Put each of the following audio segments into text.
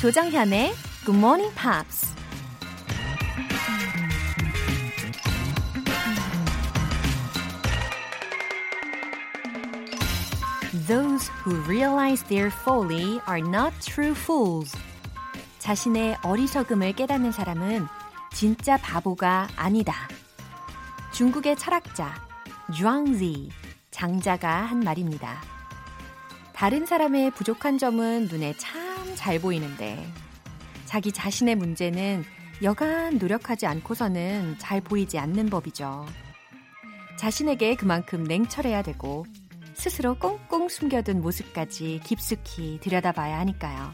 조정현의 Good Morning Pops. Those who realize their folly are not true fools. 자신의 어리석음을 깨닫는 사람은 진짜 바보가 아니다. 중국의 철학자 주앙지 장자가 한 말입니다. 다른 사람의 부족한 점은 눈에 참 잘 보이는데 자기 자신의 문제는 여간 노력하지 않고서는 잘 보이지 않는 법이죠. 자신에게 그만큼 냉철해야 되고 스스로 꽁꽁 숨겨둔 모습까지 깊숙이 들여다봐야 하니까요.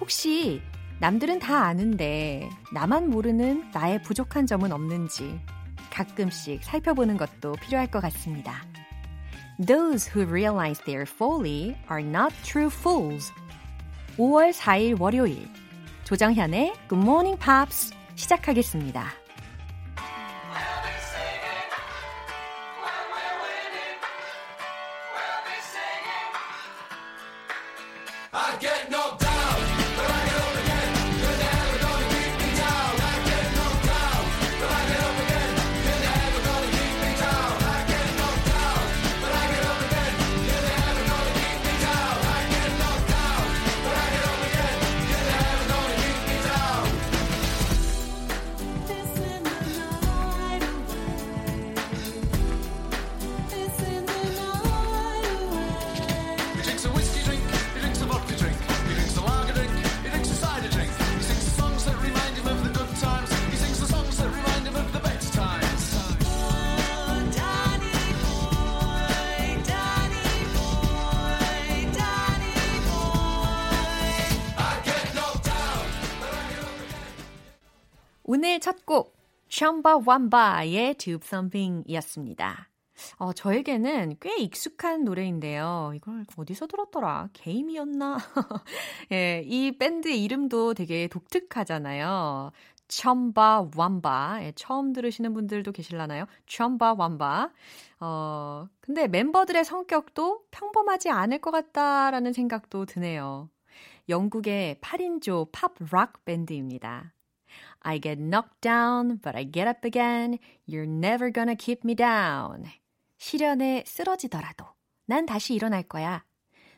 혹시 남들은 다 아는데 나만 모르는 나의 부족한 점은 없는지 가끔씩 살펴보는 것도 필요할 것 같습니다. Those who realize their folly are not true fools. 5월 4일 월요일 조정현의 Good Morning Pops 시작하겠습니다. 샴바 완바의 Tube Thumping이었습니다. 어, 저에게는 꽤 익숙한 노래인데요. 이걸 어디서 들었더라? 게임이었나? 예, 이 밴드의 이름도 되게 독특하잖아요. 첨바 완바. 예, 처음 들으시는 분들도 계실라나요? 첨바 완바. 어, 근데 멤버들의 성격도 평범하지 않을 것 같다라는 생각도 드네요. 영국의 8인조 팝 락 밴드입니다. I get knocked down, but I get up again. You're never gonna keep me down. 시련에 쓰러지더라도 난 다시 일어날 거야.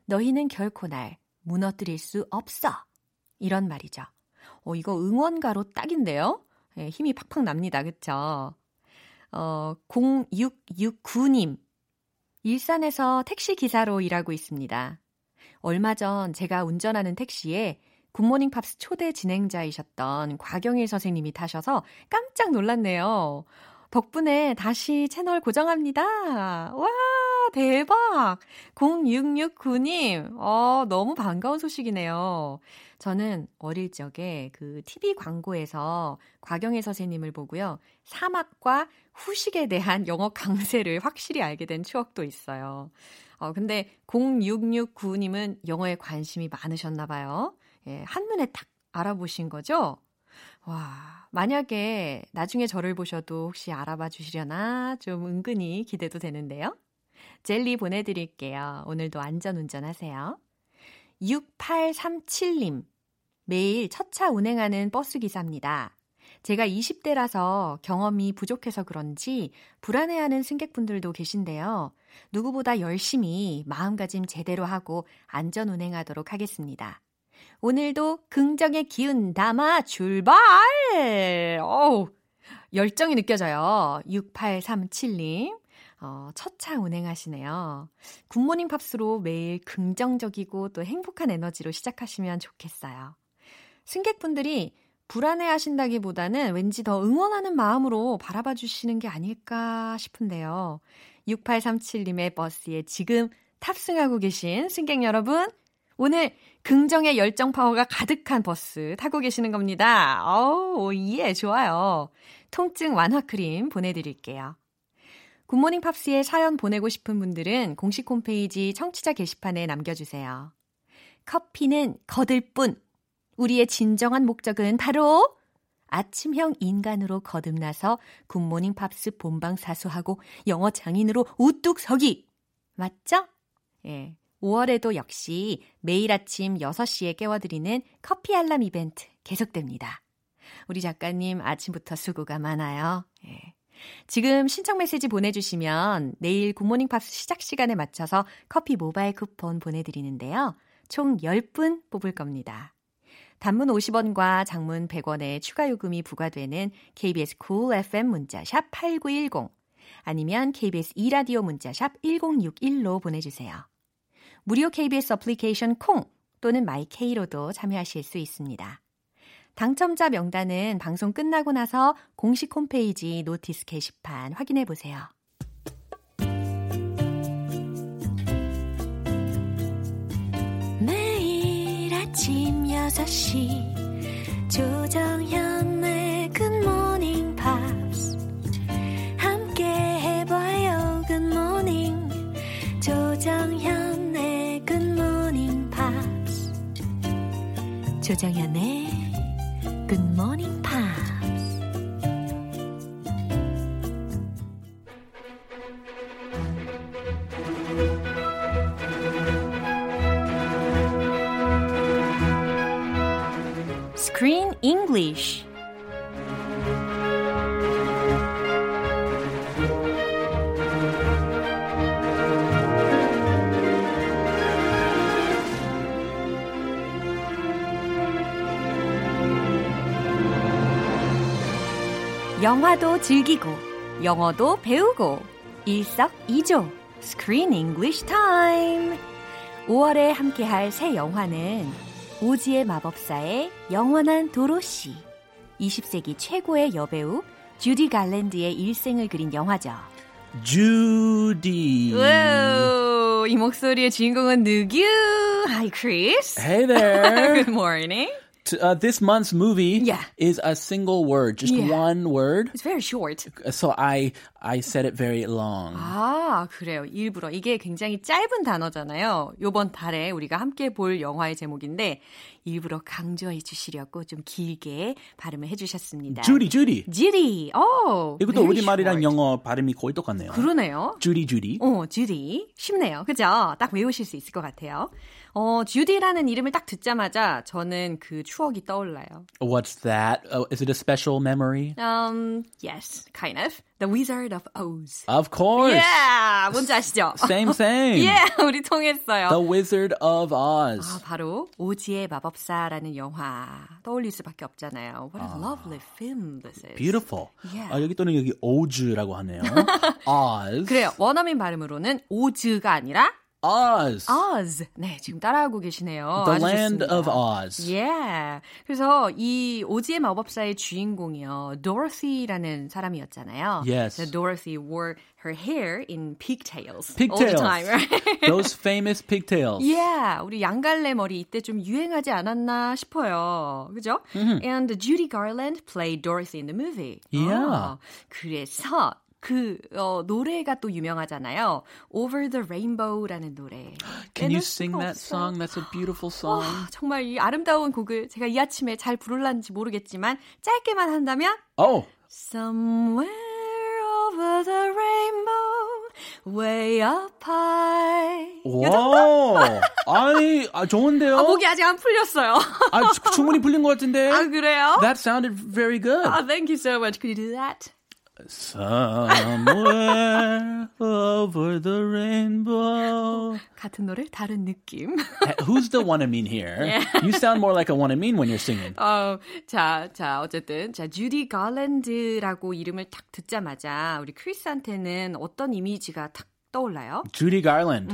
너희는 결코 날 무너뜨릴 수 없어. 이런 말이죠. 어, 이거 응원가로 딱인데요? 예, 힘이 팍팍 납니다. 그쵸? 어, 0669님. 일산에서 택시 기사로 일하고 있습니다. 얼마 전 제가 운전하는 택시에 Good Morning Pops 초대 진행자이셨던 곽영일 선생님이 타셔서 깜짝 놀랐네요. 덕분에 다시 채널 고정합니다. 와, 대박! 0669님, 어, 너무 반가운 소식이네요. 저는 어릴 적에 그 TV 광고에서 곽영일 선생님을 보고요. 사막과 후식에 대한 영어 강세를 확실히 알게 된 추억도 있어요. 어, 근데 0669님은 영어에 관심이 많으셨나 봐요. 예, 한눈에 딱 알아보신 거죠? 와, 만약에 나중에 저를 보셔도 혹시 알아봐 주시려나 좀 은근히 기대도 되는데요. 젤리 보내드릴게요. 오늘도 안전 운전하세요. 6837님. 매일 첫차 운행하는 버스 기사입니다. 제가 20대라서 경험이 부족해서 그런지 불안해하는 승객분들도 계신데요. 누구보다 열심히 마음가짐 제대로 하고 안전 운행하도록 하겠습니다. 오늘도 긍정의 기운 담아 출발! 어우, 열정이 느껴져요. 6837님. 어, 첫차 운행하시네요. 굿모닝 팝스로 매일 긍정적이고 또 행복한 에너지로 시작하시면 좋겠어요. 승객분들이 불안해 하신다기보다는 왠지 더 응원하는 마음으로 바라봐 주시는 게 아닐까 싶은데요. 6837님의 버스에 지금 탑승하고 계신 승객 여러분, 오늘 긍정의 열정 파워가 가득한 버스 타고 계시는 겁니다. 어우, 예, 좋아요. 통증 완화 크림 보내드릴게요. Good Morning Pops에 사연 보내고 싶은 분들은 공식 홈페이지 청취자 게시판에 남겨주세요. 커피는 거들 뿐. 우리의 진정한 목적은 바로 아침형 인간으로 거듭나서 Good Morning Pops 본방 사수하고 영어 장인으로 우뚝 서기. 맞죠? 예. 5월에도 역시 매일 아침 6시에 깨워드리는 커피 알람 이벤트 계속됩니다. 우리 작가님 아침부터 수고가 많아요. 예. 지금 신청 메시지 보내주시면 내일 Good Morning Pops 시작 시간에 맞춰서 커피 모바일 쿠폰 보내드리는데요. 총 10분 뽑을 겁니다. 단문 50원과 장문 100원의 추가 요금이 부과되는 KBS cool FM 문자샵 8910 아니면 KBS 2라디오 문자샵 1061로 보내주세요. 무료 KBS 어플리케이션 콩 또는 my K로도 참여하실 수 있습니다. 당첨자 명단은 방송 끝나고 나서 공식 홈페이지 notice 게시판 확인해 보세요. 매일 아침 6시 조정현 조정현의 Good Morning 영화도 즐기고 영어도 배우고 일석이조 Screen English Time 5월에 함께할 새 영화는 오즈의 마법사의 영원한 도로시 20세기 최고의 여배우 주디 갈랜드의 일생을 그린 영화죠. wow, 이 목소리의 주인공은 누구? Hi, Chris. Hey there. Good morning. T- uh, this month's movie Yeah. is a single word, just Yeah. one word. It's very short. So I I said it very long. 아, 그래요. 일부러. 이게 굉장히 짧은 단어잖아요. 요번 달에 우리가 함께 볼 영화의 제목인데, 일부러 강조해 주시려고 좀 길게 발음을 해 주셨습니다. Judy, Judy. 주디. 오. 이것도 우리 말이랑 short. 영어 발음이 거의 똑같네요. 그러네요. Judy, Judy. 어, 주디. 쉽네요. 그죠? 딱 외우실 수 있을 것 같아요. 어, 주디라는 이름을 딱 듣자마자 저는 그 추억이 떠올라요. What's that? Oh, is it a special memory? Um, yes, kind of. The Wizard of Oz. Of course. Yeah! 뭔지 아시죠? Same, same. yeah, 우리 통했어요. The Wizard of Oz. 아, 바로 오지의 마법사라는 영화 떠올릴 수밖에 없잖아요. What a lovely film this is. Beautiful. Yeah. 아, 여기 또는 여기 오즈라고 하네요. Oz. 그래요. 원어민 발음으로는 오즈가 아니라 Oz. Oz. 네, 지금 따라하고 계시네요. The land 좋습니다. of Oz. Yeah. 그래서 이 오지의 마법사의 주인공이요. Dorothy라는 사람이었잖아요. Yes. So Dorothy wore her hair in pigtails. all the Pigtails. time, right? Those famous pigtails. Yeah, 우리 양갈래 머리 이때 좀 유행하지 않았나 싶어요. 그죠? And Judy Garland played Dorothy in the movie. Yeah. 아, 그래서 그 어, 노래가 또 유명하잖아요. Over the Rainbow라는 노래. Can you sing that song? That's a beautiful song. 와, 정말 이 아름다운 곡을 제가 이 아침에 잘 부를란지 모르겠지만 짧게만 한다면 Oh, Somewhere over the rainbow, way up high. 와, 아니, 아, 좋은데요? 아, 목이 아직 안 풀렸어요. 아, 주- 충분히 풀린 것 같은데? 아, 그래요? That sounded very good. Oh, thank you so much. Could you do that? Somewhere over the rainbow. 같은 노래, 다른 느낌. Who's the one I mean here? You sound more like a one I mean when you're singing. 어, 자, 자, 어쨌든. 자, 주디 가랜드라고 이름을 딱 듣자마자 우리 크리스한테는 어떤 이미지가 탁 떠올라요? Judy Garland.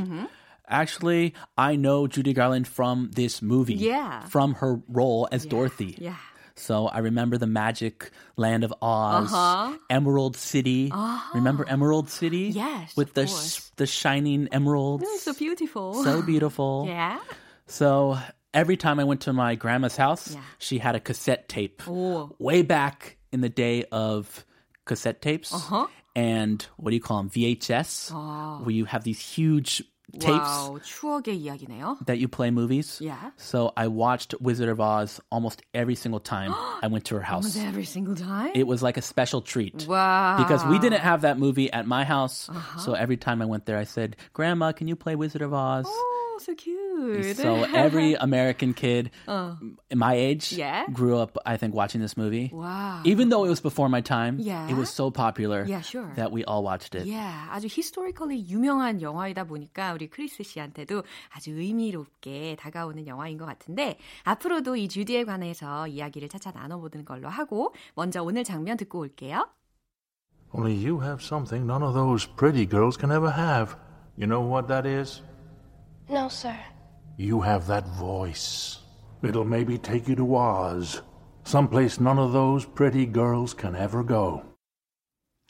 Actually, I know Judy Garland from this movie. Yeah. From her role as Dorothy. Yeah. So I remember the magic land of Oz, Uh-huh. Emerald City. Remember Emerald City? Yes, With the course. the shining emeralds. So beautiful. So beautiful. yeah. So every time I went to my grandma's house, Yeah. she had a cassette tape. 오. Way back in the day of cassette tapes. Uh-huh. And what do you call them? VHS. Where you have these huge tapes 와우, 추억의 이야기네요. that you play movies. Yeah. So I watched Wizard of Oz almost every single time I went to her house. Was every single time? It was like a special treat. wow. Because we didn't have that movie at my house. Uh-huh. So every time I went there, I said, Grandma, can you play Wizard of Oz? Oh, So cute. So every American kid in my age Yeah. grew up, I think, watching this movie. wow. Even though it was before my time, Yeah. it was so popular Yeah, sure. that we all watched it. Yeah, 아주 히스토리컬리 유명한 영화이다 보니까 우리 크리스 씨한테도 아주 의미롭게 다가오는 영화인 것 같은데 앞으로도 이 주디에 관해서 이야기를 차차 나눠보는 걸로 하고 먼저 오늘 장면 듣고 올게요. Only you have something none of those pretty girls can ever have. You know what that is? No, sir. You have that voice. It'll maybe take you to Oz, someplace none of those pretty girls can ever go.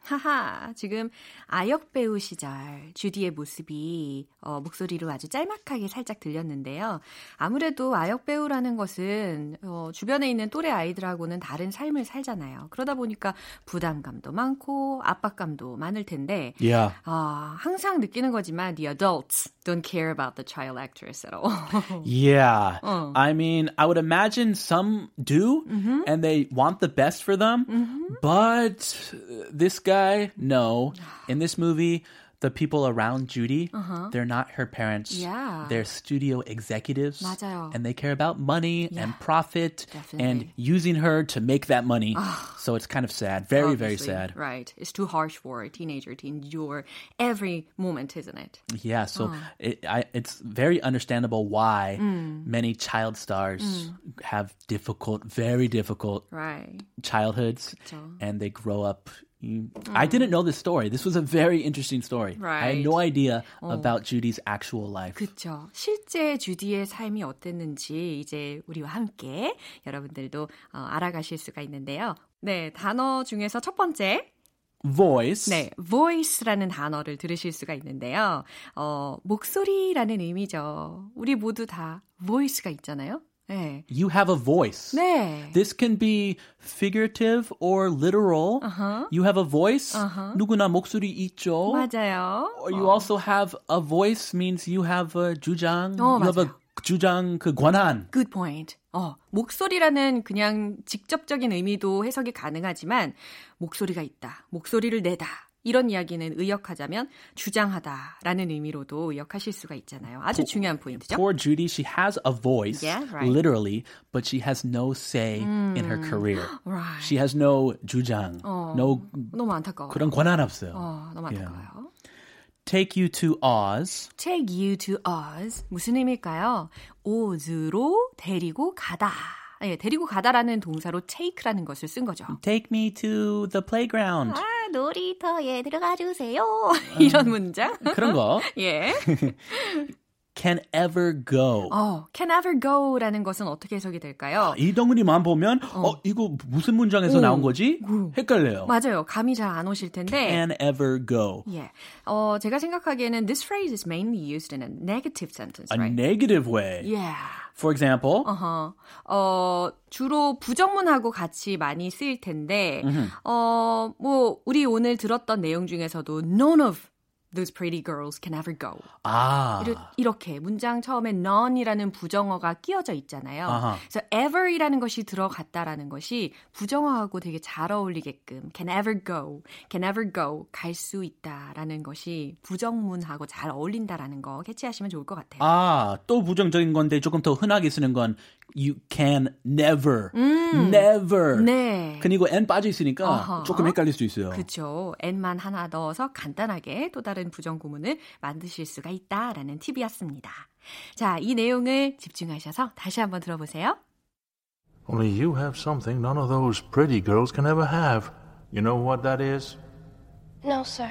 하하, 지금 아역 배우 시절 주디의 모습이 어, 목소리로 아주 짤막하게 살짝 들렸는데요. 아무래도 아역 배우라는 것은 어, 주변에 있는 또래 아이들하고는 다른 삶을 살잖아요. 그러다 보니까 부담감도 많고 압박감도 많을 텐데 Yeah. 아, 항상 느끼는 거지만 the adults don't care about the child actress at all. Yeah. Oh. I mean, I would imagine some do Mm-hmm. and they want the best for them. But this guy, no. In this movie, the people around Judy, they're not her parents. Uh-huh. Yeah. They're studio executives. 맞아요. And they care about money and profit Definitely. and using her to make that money. so it's kind of sad. Very, very Obviously, sad. Right. It's too harsh for a teenager to endure every moment, isn't it? Yeah, so Oh. it, I, it's very understandable why Mm. many child stars have difficult, very difficult Right. childhoods, 그쵸. and they grow up. I didn't know this story. This was a very interesting story. I Right. had no idea about Judy's actual life. 그쵸. 실제 주디의 삶이 어땠는지 이제 우리와 함께 여러분들도 어, 알아가실 수가 있는데요. 네, 단어 중에서 첫 번째, Voice. 네, voice라는 단어를 들으실 수가 있는데요. 어, 목소리라는 의미죠. 우리 모두 다 voice가 있잖아요. 네. You have a voice. 네. This can be figurative or literal. Uh-huh. You have a voice. 누구나 목소리 있죠. 맞아요. Or you also have a voice means you have a 주장. 어, you have a 맞아요. 주장 그 권한. Good point. 어, 목소리라는 그냥 직접적인 의미도 해석이 가능하지만 목소리가 있다. 목소리를 내다. 이런 이야기는 의역하자면 주장하다라는 의미로도 의역하실 수가 있잖아요. 아주 중요한 포인트죠. Poor Judy, she has a voice, Yeah, right. literally, but she has no say in her career. Right. She has no 주장, no 너무 안타까워요. 그런 권한 없어요. 어, 너무 Yeah. 안타까워요. Take you to Oz. Take you to Oz. 무슨 의미일까요? Oz로 데리고 가다. 예, 데리고 가다라는 동사로 take라는 것을 쓴 거죠. Take me to the playground. 아, 놀이터에 들어가 주세요. 이런 문장. 그런 거. 예. Can ever go. 어, can ever go라는 것은 어떻게 해석이 될까요? 이 덩어리만 보면 어, 이거 무슨 문장에서 오. 나온 거지? 헷갈려요. 맞아요. 감이 잘 안 오실 텐데. Can ever go. 예. 어, 제가 생각하기에는 this phrase is mainly used in a negative sentence, A right? negative way. yeah. For example, 어허. 어, 주로 부정문하고 같이 많이 쓰일 텐데, 어, 뭐, 우리 오늘 들었던 내용 중에서도 none of those pretty girls can ever go. 아, 이렇게 문장 처음에 none이라는 부정어가 끼어져 있잖아요. 아하. 그래서 ever이라는 것이 들어갔다라는 것이 부정어하고 되게 잘 어울리게끔 can ever go, can ever go 갈 수 있다라는 것이 부정문하고 잘 어울린다라는 거 캐치하시면 좋을 것 같아요. 아, 또 부정적인 건데 조금 더 흔하게 쓰는 건 you can never, never. 네. 그리고 n 빠져 있으니까 아하. 조금 헷갈릴 수 있어요. 그렇죠. n만 하나 넣어서 간단하게 또 다른 부정 구문을 만드실 수가 있다라는 팁이었습니다. 자, 이 내용을 집중하셔서 다시 한번 들어보세요. Only you have something none of those pretty girls can ever have. You know what that is? No, sir.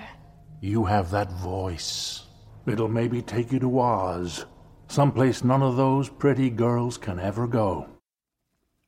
You have that voice. It'll maybe take you to Oz, someplace none of those pretty girls can ever go.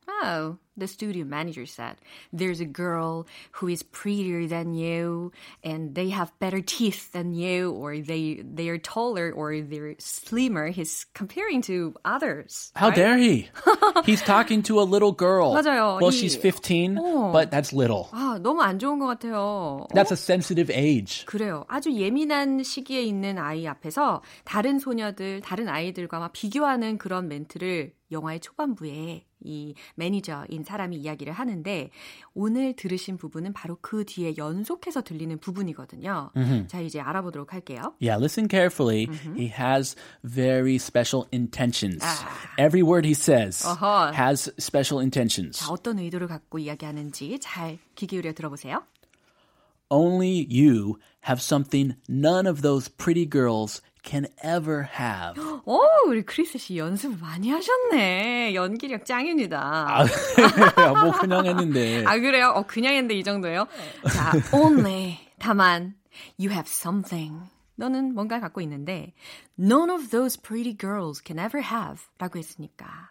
Oh, the studio manager said, there's a girl who is prettier than you and they have better teeth than you or they they are taller or they're slimmer. He's comparing to others. How right? dare he? He's talking to a little girl. 맞아요. Well, 이- she's 15, 어. but that's little. 아, 너무 안 좋은 것 같아요. That's a sensitive age. 그래요. 아주 예민한 시기에 있는 아이 앞에서 다른 소녀들, 다른 아이들과 막 비교하는 그런 멘트를 영화의 초반부에 이 매니저인 사람이 이야기를 하는데 오늘 들으신 부분은 바로 그 뒤에 연속해서 들리는 부분이거든요. 자, 이제 알아보도록 할게요. Yeah, listen carefully. He has very special intentions. Every word he says 어허. has special intentions. 자, 어떤 의도를 갖고 이야기하는지 잘 귀 기울여 들어보세요. Only you have something none of those pretty girls can ever have. 오, 우리 크리스 씨 연습 많이 하셨네. 연기력 짱입니다. 아, 뭐 그냥 했는데. 아 그래요? 어 그냥 했는데 이 정도예요? 자, only 다만 you have something. 너는 뭔가 갖고 있는데 none of those pretty girls can ever have라고 했으니까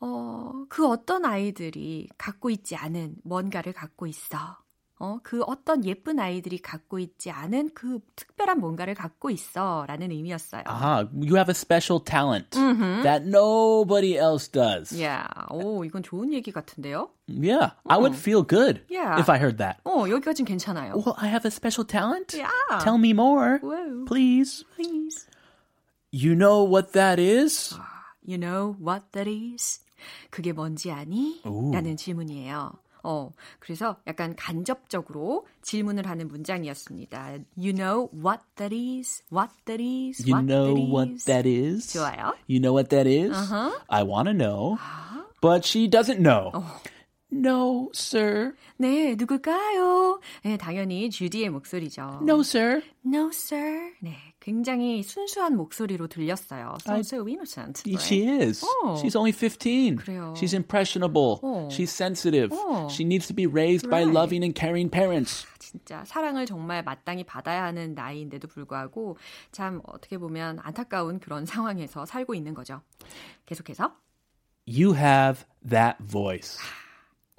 어, 그 어떤 아이들이 갖고 있지 않은 뭔가를 갖고 있어. 어, 그 어떤 예쁜 아이들이 갖고 있지 않은 그 특별한 뭔가를 갖고 있어 라는 의미였어요. Ah, you have a special talent that nobody else does. 야, 오, 이건 좋은 얘기 같은데요? Yeah, I would feel good Yeah. if I heard that. 어, 여기까진 괜찮아요. Well, I have a special talent. Yeah. Tell me more, Whoa. please. Please. You know what that is? You know what that is? 그게 뭔지 아니? 오. 라는 질문이에요. 어, 그래서 약간 간접적으로 질문을 하는 문장이었습니다. You know what that is? What that is? You what know that what is? that is? 좋아요. You know what that is? Uh-huh. I want to know. But she doesn't know. Oh. No, sir. 네, 누굴까요? 네, 당연히 주디의 목소리죠. No, sir. No, sir. 네, 굉장히 순수한 목소리로 들렸어요. So, I- so innocent. She is. Oh. She's only 15. 그래요. She's impressionable. Oh. She's sensitive. Oh. She needs to be raised by Right. loving and caring parents. 진짜 사랑을 정말 마땅히 받아야 하는 나이인데도 불구하고 참 어떻게 보면 안타까운 그런 상황에서 살고 있는 거죠. 계속해서 You have that voice.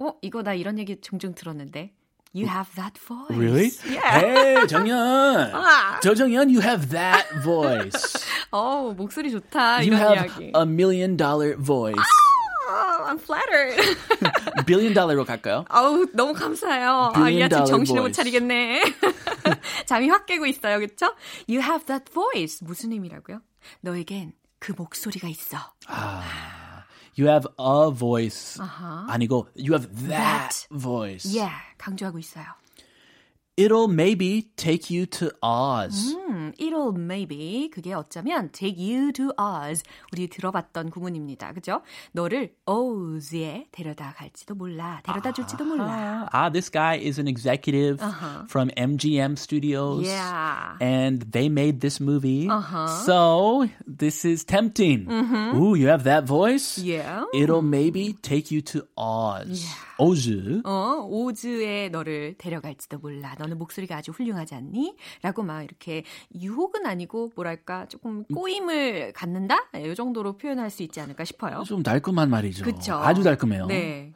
어 이거 나 이런 얘기 종종 들었는데 You have that voice. Really? Yeah. Hey, 정연. 아. 조정연, you have that voice. 어 목소리 좋다 You 이런 have 이야기. a million dollar voice. Oh, I'm flattered. billion dollar로 갈까요? 아우 너무 감사해요. 아, 이 아침 정신을 못 voice. 차리겠네. 잠이 확 깨고 있어요, 그렇죠? You have that voice 무슨 의미라고요? 너에겐 그 목소리가 있어. You have a voice. 아하. 아니고 you have that, That. voice. Yeah, 강조하고 있어요. It'll maybe take you to Oz. 음, It'll maybe 그게 어쩌면 take you to Oz 우리 들어봤던 구문입니다. 그죠? 너를 Oz에 데려다 갈지도 몰라. 데려다 줄지도 몰라. Ah, this guy is an executive from MGM Studios. Yeah. And they made this movie. So this is tempting. Ooh, you have that voice? Yeah. It'll maybe take you to Oz. Oz. 어, 오즈에 너를 데려갈지도 몰라. 너는 목소리가 아주 훌륭하지 않니? 라고 막 이렇게 유혹은 아니고 뭐랄까 조금 꼬임을 갖는다? 이 정도로 표현할 수 있지 않을까 싶어요. 좀 달콤한 말이죠. 그쵸? 아주 달콤해요. 네.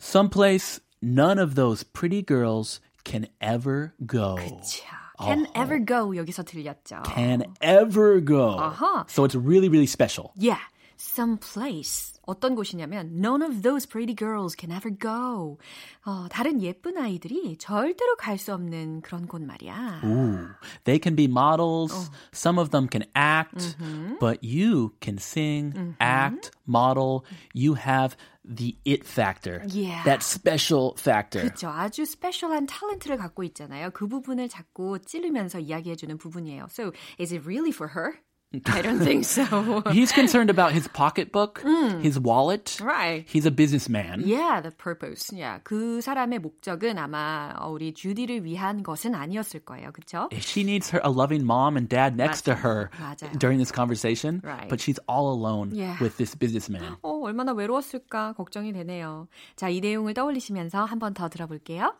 Someplace none of those pretty girls can ever go. 자, can ever go 여기서 들렸죠. Can ever go. 아하. So it's really, really special. Yeah, some place. 어떤 곳이냐면 none of those pretty girls can ever go. 어, 다른 예쁜 아이들이 절대로 갈 수 없는 그런 곳 말이야. Ooh, they can be models. Some of them can act, but you can sing, act, model. You have the it factor. Yeah. That special factor. 그렇죠. 아주 스페셜한 탤런트를 갖고 있잖아요. 그 부분을 자꾸 찌르면서 이야기해 주는 부분이에요. So, is it really for her? I don't think so. He's concerned about his pocketbook, his wallet. right. He's a businessman. Yeah, the purpose. Yeah, 그 사람의 목적은 아마 어, 우리 주디를 위한 것은 아니었을 거예요. 그렇죠? She needs her a loving mom and dad next to her 맞아요. during this conversation, Right. but she's all alone Yeah. with this businessman. 어, 얼마나 외로웠을까 걱정이 되네요. 자, 이 내용을 떠올리시면서 한 번 더 들어볼게요.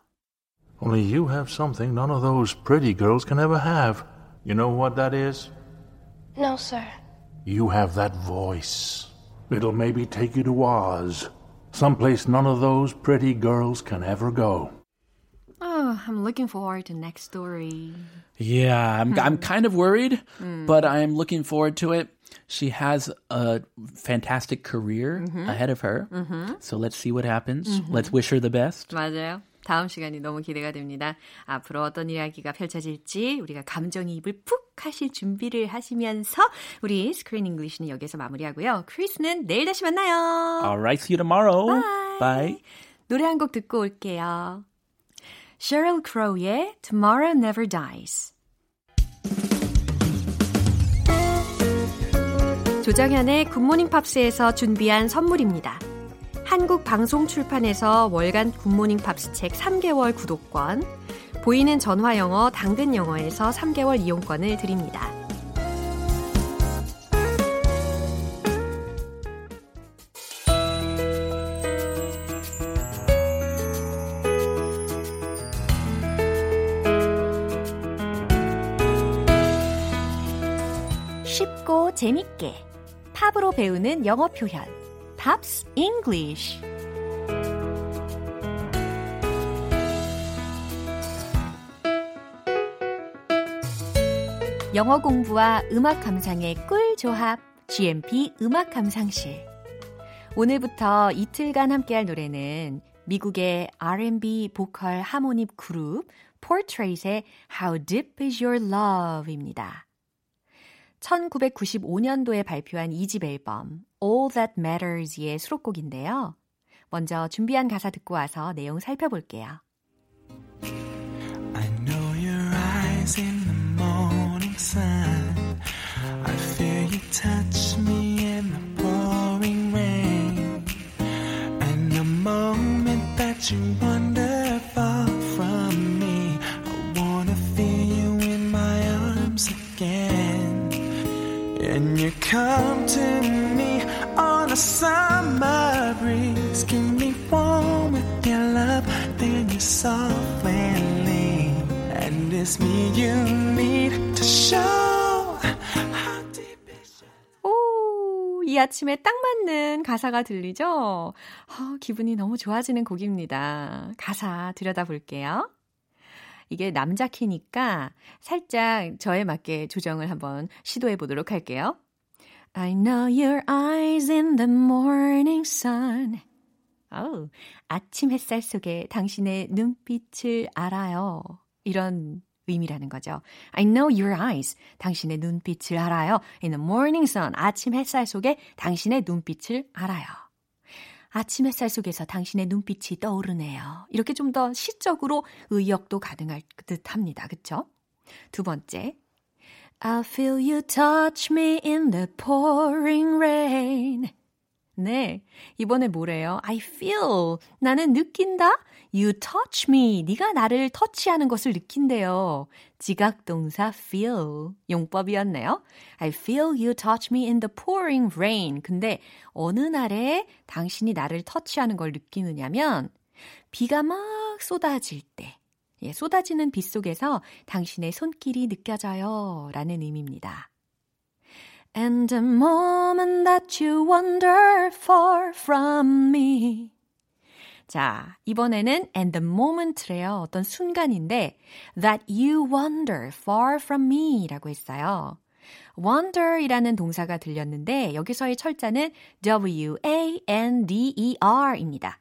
Only you have something none of those pretty girls can ever have. You know what that is? No, sir. You have that voice. It'll maybe take you to Oz, someplace none of those pretty girls can ever go. Oh, I'm looking forward to next story. Yeah, I'm, I'm kind of worried, but I'm looking forward to it. She has a fantastic career ahead of her. So let's see what happens. Let's wish her the best. 맞아요. 다음 시간이 너무 기대가 됩니다. 앞으로 어떤 이야기가 펼쳐질지 우리가 감정이입을 푹 하실 준비를 하시면서 우리 스크린 잉글리시는 여기서 마무리하고요. 크리스는 내일 다시 만나요. Alright, see you tomorrow. Bye. Bye. 노래 한 곡 듣고 올게요. Sheryl Crow의 Tomorrow Never Dies. 조정현의 Good Morning Pops에서 준비한 선물입니다. 한국 방송 출판에서 월간 Good Morning Pops 책 3개월 구독권, 보이는 전화 영어 당근 영어에서 3개월 이용권을 드립니다. 쉽고 재밌게 팝으로 배우는 영어 표현 Pops English 영어 공부와 음악 감상의 꿀 조합 GMP 음악 감상실 오늘부터 이틀간 함께할 노래는 미국의 R&B 보컬 하모니 그룹 Portrait의 How Deep Is Your Love입니다. 1995년도에 발표한 2집 앨범 All That Matters의 수록곡인데요. 먼저 준비한 가사 듣고 와서 내용 살펴볼게요. I know your eyes in the morning sun. I feel you touch me in the pouring rain. And the moment that you wander come to me on a summer breeze. Keep me warm with your love, then you softly leave. And it's me you need to show how deep is your 오, 이 아침에 딱 맞는 가사가 들리죠? 아, 기분이 너무 좋아지는 곡입니다. 가사 들여다볼게요. 이게 남자 키니까 살짝 저에 맞게 조정을 한번 시도해 보도록 할게요. I know your eyes in the morning sun. 아우, 아침 햇살 속에 당신의 눈빛을 알아요. 이런 의미라는 거죠. I know your eyes. 당신의 눈빛을 알아요. In the morning sun. 아침 햇살 속에 당신의 눈빛을 알아요. 아침 햇살 속에서 당신의 눈빛이 떠오르네요. 이렇게 좀 더 시적으로 의역도 가능할 듯 합니다. 그쵸? 두 번째. I feel you touch me in the pouring rain. 네. 이번에 뭐래요? I feel. 나는 느낀다? You touch me. 네가 나를 터치하는 것을 느낀대요. 지각동사 feel. 용법이었네요. I feel you touch me in the pouring rain. 근데 어느 날에 당신이 나를 터치하는 걸 느끼느냐면 비가 막 쏟아질 때. 예, 쏟아지는 빗 속에서 당신의 손길이 느껴져요. 라는 의미입니다. And the moment that you wander far from me. 자, 이번에는 and the moment래요. 어떤 순간인데 that you wander far from me 라고 했어요. wander 이라는 동사가 들렸는데 여기서의 철자는 W-A-N-D-E-R 입니다.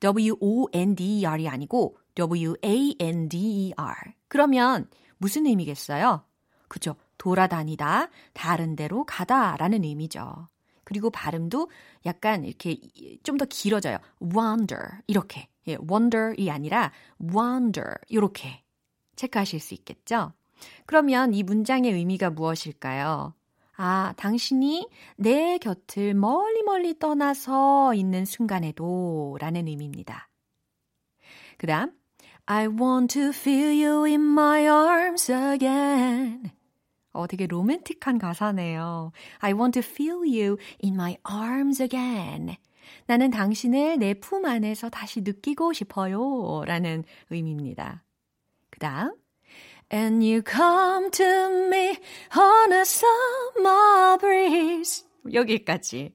W-O-N-D-E-R이 아니고 W-A-N-D-E-R. 그러면 무슨 의미겠어요? 그죠? 돌아다니다, 다른 데로 가다 라는 의미죠. 그리고 발음도 약간 이렇게 좀 더 길어져요. wander 이렇게. 예, wander이 아니라 wander 이렇게 체크하실 수 있겠죠? 그러면 이 문장의 의미가 무엇일까요? 아, 당신이 내 곁을 멀리 멀리 떠나서 있는 순간에도 라는 의미입니다. 그 다음, I want to feel you in my arms again. 어, 되게 로맨틱한 가사네요. I want to feel you in my arms again. 나는 당신을 내 품 안에서 다시 느끼고 싶어요. 라는 의미입니다. 그 다음. And you come to me on a summer breeze. 여기까지.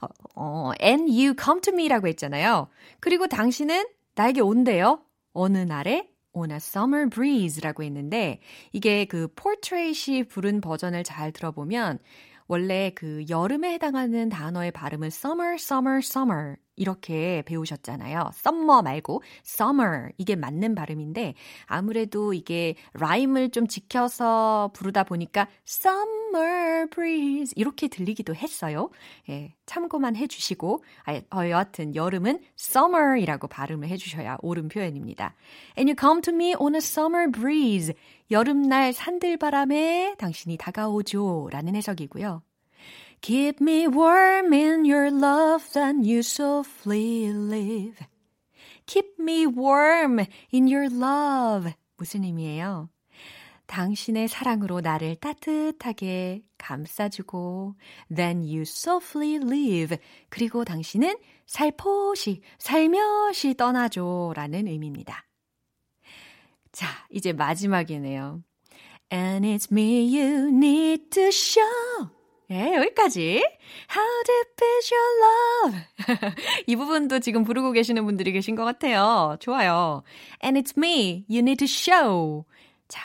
어, 어, and you come to me라고 했잖아요. 그리고 당신은 나에게 온대요. 어느 날에 on a summer breeze라고 했는데 이게 그 포트레이시 부른 버전을 잘 들어보면 원래 그 여름에 해당하는 단어의 발음은 summer, summer, summer 이렇게 배우셨잖아요. summer 말고 summer 이게 맞는 발음인데 아무래도 이게 라임을 좀 지켜서 부르다 보니까 summer breeze 이렇게 들리기도 했어요. 예, 참고만 해주시고 아, 여하튼 여름은 summer이라고 발음을 해주셔야 옳은 표현입니다. And you come to me on a summer breeze 여름날 산들바람에 당신이 다가오죠 라는 해석이고요. Keep me warm in your love and you softly live. Keep me warm in your love. 무슨 의미예요? 당신의 사랑으로 나를 따뜻하게 감싸주고 then you softly leave. 그리고 당신은 살포시, 살며시 떠나줘 라는 의미입니다. 자, 이제 마지막이네요. And it's me you need to show. 예, 여기까지. How deep is your love? 이 부분도 지금 부르고 계시는 분들이 계신 것 같아요. 좋아요. And it's me. You need to show. 자,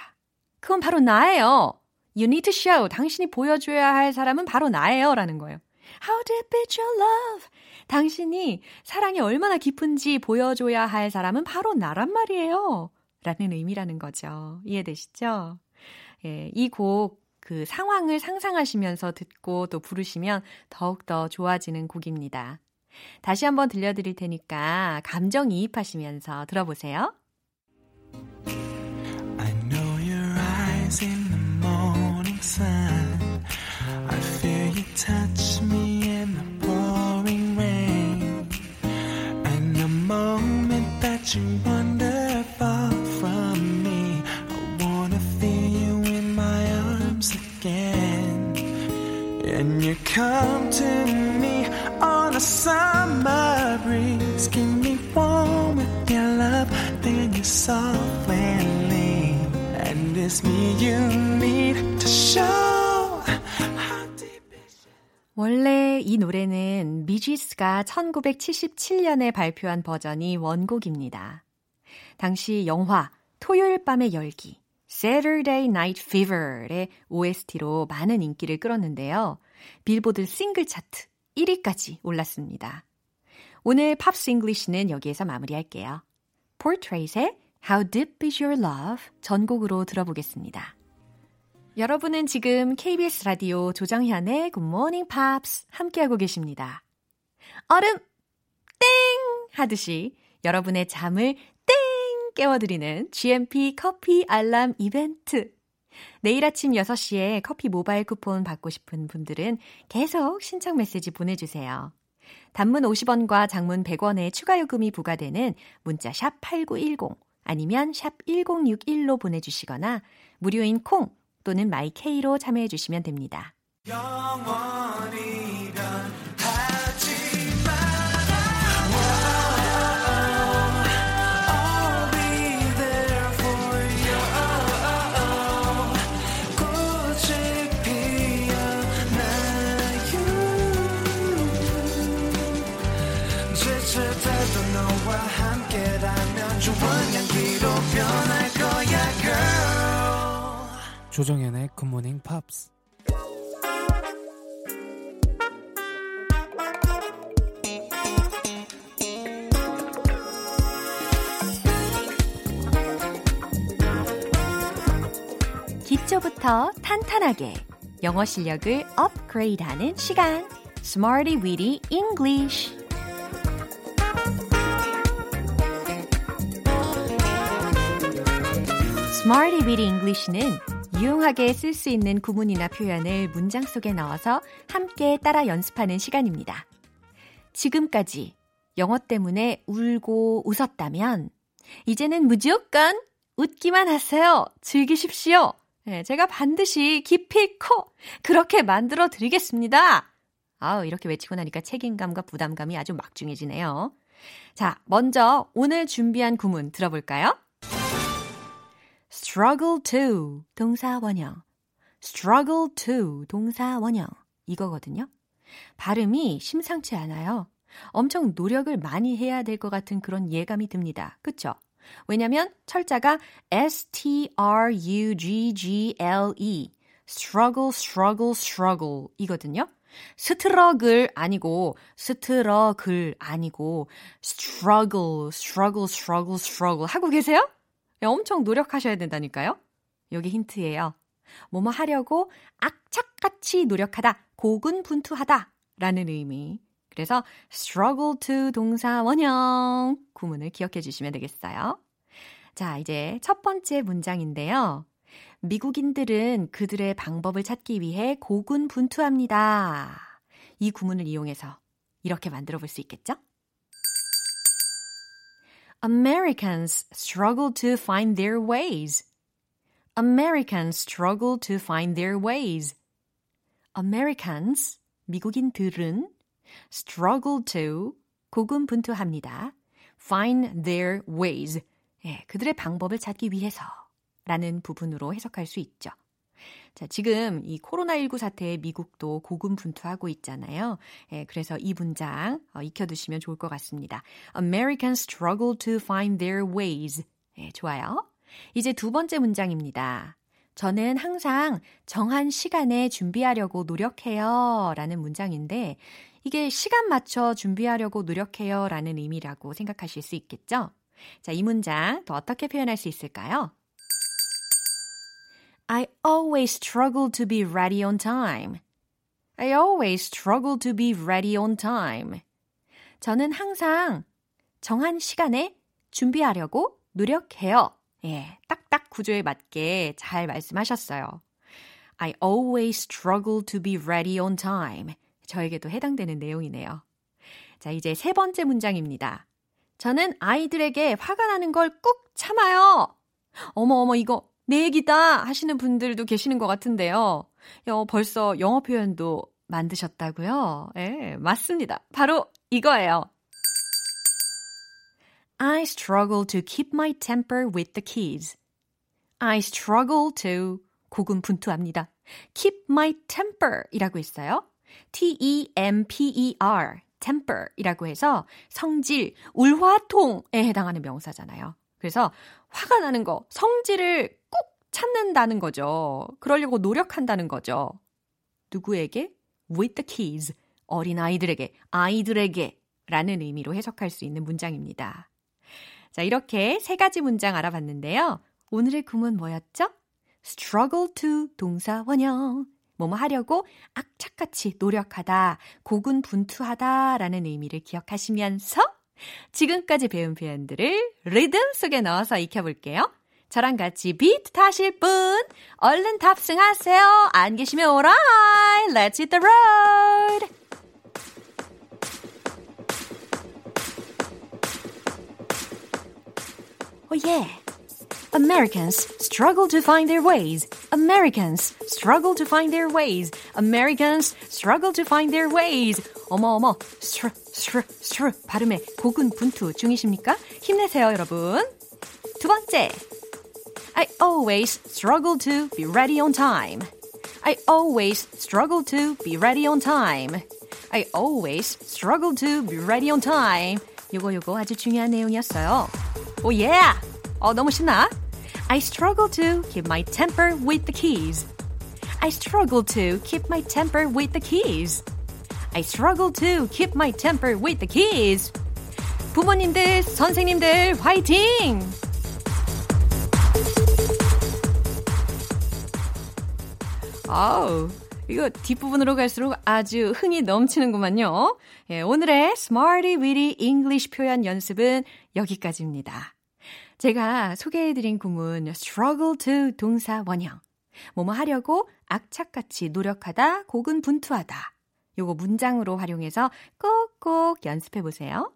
그건 바로 나예요. You need to show. 당신이 보여줘야 할 사람은 바로 나예요. 라는 거예요. How deep is your love? 당신이 사랑이 얼마나 깊은지 보여줘야 할 사람은 바로 나란 말이에요. 라는 의미라는 거죠. 이해되시죠? 예, 이 곡 그 상황을 상상하시면서 듣고 또 부르시면 더욱더 좋아지는 곡입니다. 다시 한번 들려드릴 테니까 감정 이입하시면서 들어보세요. I know your eyes in the morning sun. I feel you touch me in the pouring rain. And the moment that you wander come to me on a summer breeze, keep me warm with your love, then you softly leave. And it's me you need to show. 원래 이 노래는 미지스가 1977년에 발표한 버전이 원곡입니다. 당시 영화 토요일 밤의 열기 Saturday Night Fever의 OST로 많은 인기를 끌었는데요. 빌보드 싱글 차트 1위까지 올랐습니다. 오늘 Pops English는 여기에서 마무리할게요. Portrait의 How Deep Is Your Love 전곡으로 들어보겠습니다. 여러분은 지금 KBS 라디오 조정현의 Good Morning Pops 함께하고 계십니다. 얼음 땡 하듯이 여러분의 잠을 땡 깨워드리는 GMP 커피 알람 이벤트. 내일 아침 6시에 커피 모바일 쿠폰 받고 싶은 분들은 계속 신청 메시지 보내주세요. 단문 50원과 장문 100원의 추가 요금이 부과되는 문자 샵 8910 아니면 샵 1061로 보내주시거나 무료인 콩 또는 마이케이로 참여해 주시면 됩니다. I'll 지칠 때도 너와 함께라면 좋은 향기로 변할 거야, girl. 조정연의 굿모닝 팝스 기초부터 탄탄하게 영어 실력을 업그레이드하는 시간. Smarty Weedy English Smarty Weedy English는 유용하게 쓸 수 있는 구문이나 표현을 문장 속에 넣어서 함께 따라 연습하는 시간입니다. 지금까지 영어 때문에 울고 웃었다면 이제는 무조건 웃기만 하세요. 즐기십시오. 네, 제가 반드시 기필코 그렇게 만들어 드리겠습니다. 아우, 이렇게 외치고 나니까 책임감과 부담감이 아주 막중해지네요. 자, 먼저 오늘 준비한 구문 들어볼까요? Struggle to 동사 원형. struggle to 동사 원형. 이거거든요. 발음이 심상치 않아요. 엄청 노력을 많이 해야 될 것 같은 그런 예감이 듭니다. 그쵸? 왜냐면 철자가 S-T-R-U-G-G-L-E struggle, struggle, struggle 이거든요. 스트러글 아니고 스트러글 아니고 struggle, struggle, struggle, struggle 하고 계세요? 엄청 노력하셔야 된다니까요. 여기 힌트예요. 뭐뭐 하려고 악착같이 노력하다, 고군분투하다 라는 의미. 그래서 struggle to 동사 원형 구문을 기억해 주시면 되겠어요. 자, 이제 첫 번째 문장인데요. 미국인들은 그들의 방법을 찾기 위해 고군분투합니다. 이 구문을 이용해서 이렇게 만들어 볼 수 있겠죠? Americans struggle to find their ways. Americans struggle to find their ways. Americans, 미국인들은 struggle to 고군분투합니다. find their ways. 예, 그들의 방법을 찾기 위해서 라는 부분으로 해석할 수 있죠. 자, 지금 이 코로나19 사태에 미국도 고군분투하고 있잖아요. 예, 그래서 이 문장 어, 익혀두시면 좋을 것 같습니다. Americans struggle to find their ways. 예, 좋아요. 이제 두 번째 문장입니다. 저는 항상 정한 시간에 준비하려고 노력해요. 라는 문장인데, 이게 시간 맞춰 준비하려고 노력해요. 라는 의미라고 생각하실 수 있겠죠? 자, 이 문장 또 어떻게 표현할 수 있을까요? I always struggle to be ready on time. I always struggle to be ready on time. 저는 항상 정한 시간에 준비하려고 노력해요. 예, 딱딱 구조에 맞게 잘 말씀하셨어요. I always struggle to be ready on time. 저에게도 해당되는 내용이네요. 자, 이제 세 번째 문장입니다. 저는 아이들에게 화가 나는 걸 꾹 참아요. 어머, 어머, 이거 내 얘기다 하시는 분들도 계시는 것 같은데요. 어, 벌써 영어 표현도 만드셨다고요? 예, 맞습니다. 바로 이거예요. I struggle to keep my temper with the kids. I struggle to 고군분투합니다. keep my temper 이라고 있어요. T-E-M-P-E-R temper 이라고 해서 성질, 울화통에 해당하는 명사잖아요. 그래서 화가 나는 거, 성질을 꼭 참는다는 거죠. 그러려고 노력한다는 거죠. 누구에게? with the kids. 어린아이들에게, 아이들에게 라는 의미로 해석할 수 있는 문장입니다. 자, 이렇게 세 가지 문장 알아봤는데요. 오늘의 구문 뭐였죠? struggle to 동사 원형. 뭐뭐 하려고 악착같이 노력하다, 고군분투하다 라는 의미를 기억하시면서 지금까지 배운 표현들을 리듬 속에 넣어서 익혀볼게요. 저랑 같이 비트 타실 분, 얼른 탑승하세요. 안 계시면 오라이. Let's hit the road. Oh yeah. Americans struggle to find their ways. Americans struggle to find their ways. Americans struggle to find their ways. 어머 어머, 스트루 스트루 스트루 발음에 고군분투 중이십니까? 힘내세요, 여러분. 두 번째. I always struggle to be ready on time. I always struggle to be ready on time. I always struggle to be ready on time. 요거 요거 아주 중요한 내용이었어요. 오 예! 어 너무 신나. I struggle to keep my temper with the keys. I struggle to keep my temper with the keys. I struggle to keep my temper with the keys. 부모님들, 선생님들, 화이팅! 아우, 이거 뒷부분으로 갈수록 아주 흥이 넘치는구만요. 예, 오늘의 Smarty Weedy English 표현 연습은 여기까지입니다. 제가 소개해드린 구문 struggle to 동사 원형. 뭐뭐 하려고 악착같이 노력하다, 고군분투하다. 요거 문장으로 활용해서 꼭꼭 연습해 보세요.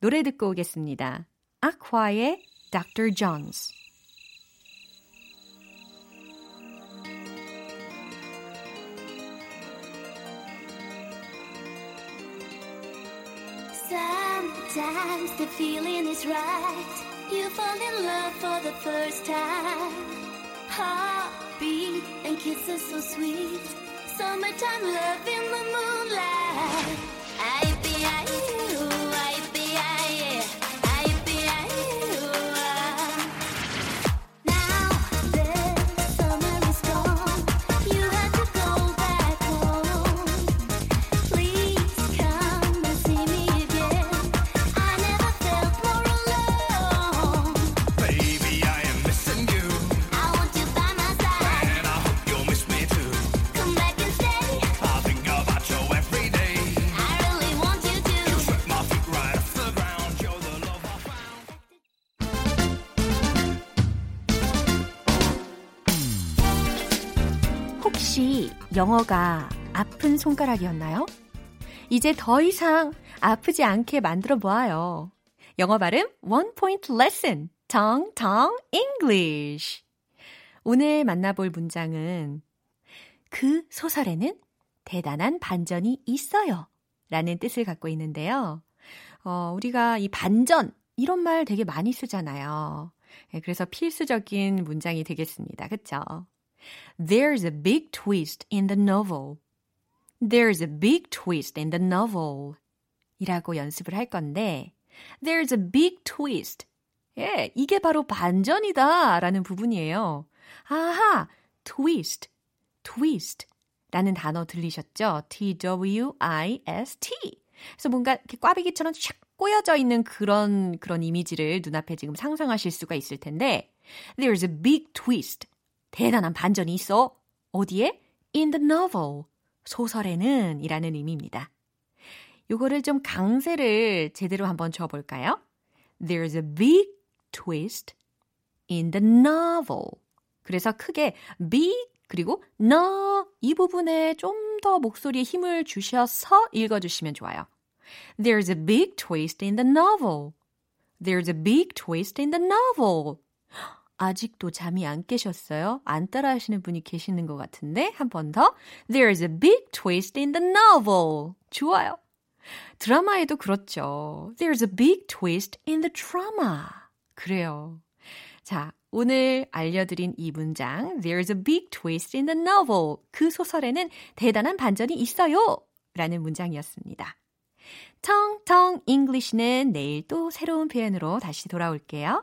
노래 듣고 오겠습니다. 아쿠아의 Dr. Jones. Sometimes the feeling is right. You fall in love for the first time. Heartbeat and kisses so sweet. Summertime love in the moonlight. I be I 영어가 아픈 손가락이었나요? 이제 더 이상 아프지 않게 만들어 보아요. 영어 발음 One Point Lesson 정정 English 오늘 만나볼 문장은 그 소설에는 대단한 반전이 있어요. 라는 뜻을 갖고 있는데요. 어, 우리가 이 반전, 이런 말 되게 많이 쓰잖아요. 예, 그래서 필수적인 문장이 되겠습니다. 그쵸? There's a big twist in the novel. There's a big twist in the novel. 이라고 연습을 할 건데, There's a big twist. 예, 이게 바로 반전이다. 라는 부분이에요. 아하, twist, twist. 라는 단어 들리셨죠? T-W-I-S-T. 그래서 뭔가 이렇게 꽈배기처럼 샥 꼬여져 있는 그런, 그런 이미지를 눈앞에 지금 상상하실 수가 있을 텐데, There's a big twist. 대단한 반전이 있어. 어디에? In the novel. 소설에는 이라는 의미입니다. 요거를 좀 강세를 제대로 한번 줘볼까요? There's a big twist in the novel. 그래서 크게 big 그리고 no 이 부분에 좀 더 목소리에 힘을 주셔서 읽어주시면 좋아요. There's a big twist in the novel. There's a big twist in the novel. 아직도 잠이 안 깨셨어요? 안 따라 하시는 분이 계시는 것 같은데 한 번 더. There's a big twist in the novel. 좋아요. 드라마에도 그렇죠. There's a big twist in the drama. 그래요. 자, 오늘 알려드린 이 문장 There's a big twist in the novel. 그 소설에는 대단한 반전이 있어요. 라는 문장이었습니다. 텅텅 English는 내일 또 새로운 표현으로 다시 돌아올게요.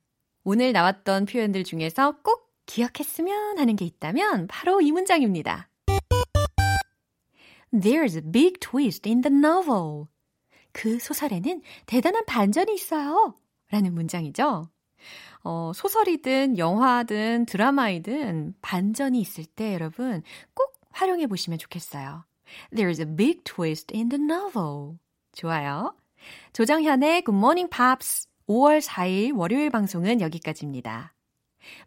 오늘 나왔던 표현들 중에서 꼭 기억했으면 하는 게 있다면 바로 이 문장입니다. There's a big twist in the novel. 그 소설에는 대단한 반전이 있어요. 라는 문장이죠. 어, 소설이든 영화든 드라마이든 반전이 있을 때 여러분 꼭 활용해 보시면 좋겠어요. There's a big twist in the novel. 좋아요. 조정현의 Good Morning Pops 5월 4일 월요일 방송은 여기까지입니다.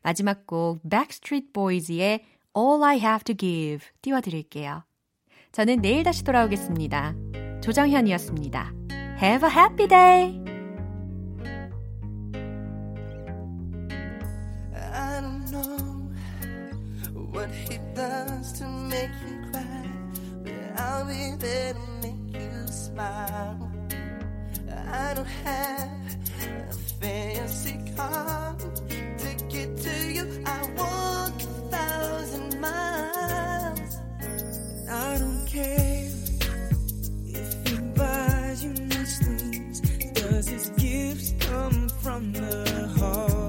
마지막 곡 Backstreet Boys의 All I Have to Give 띄워드릴게요. 저는 내일 다시 돌아오겠습니다. 조정현이었습니다. Have a happy day! What he does to make you cry, but I'll be there to make you smile. I don't have a fancy car to get to you. I walk a thousand miles. I don't care if he buys you nice things. Does his gifts come from the heart?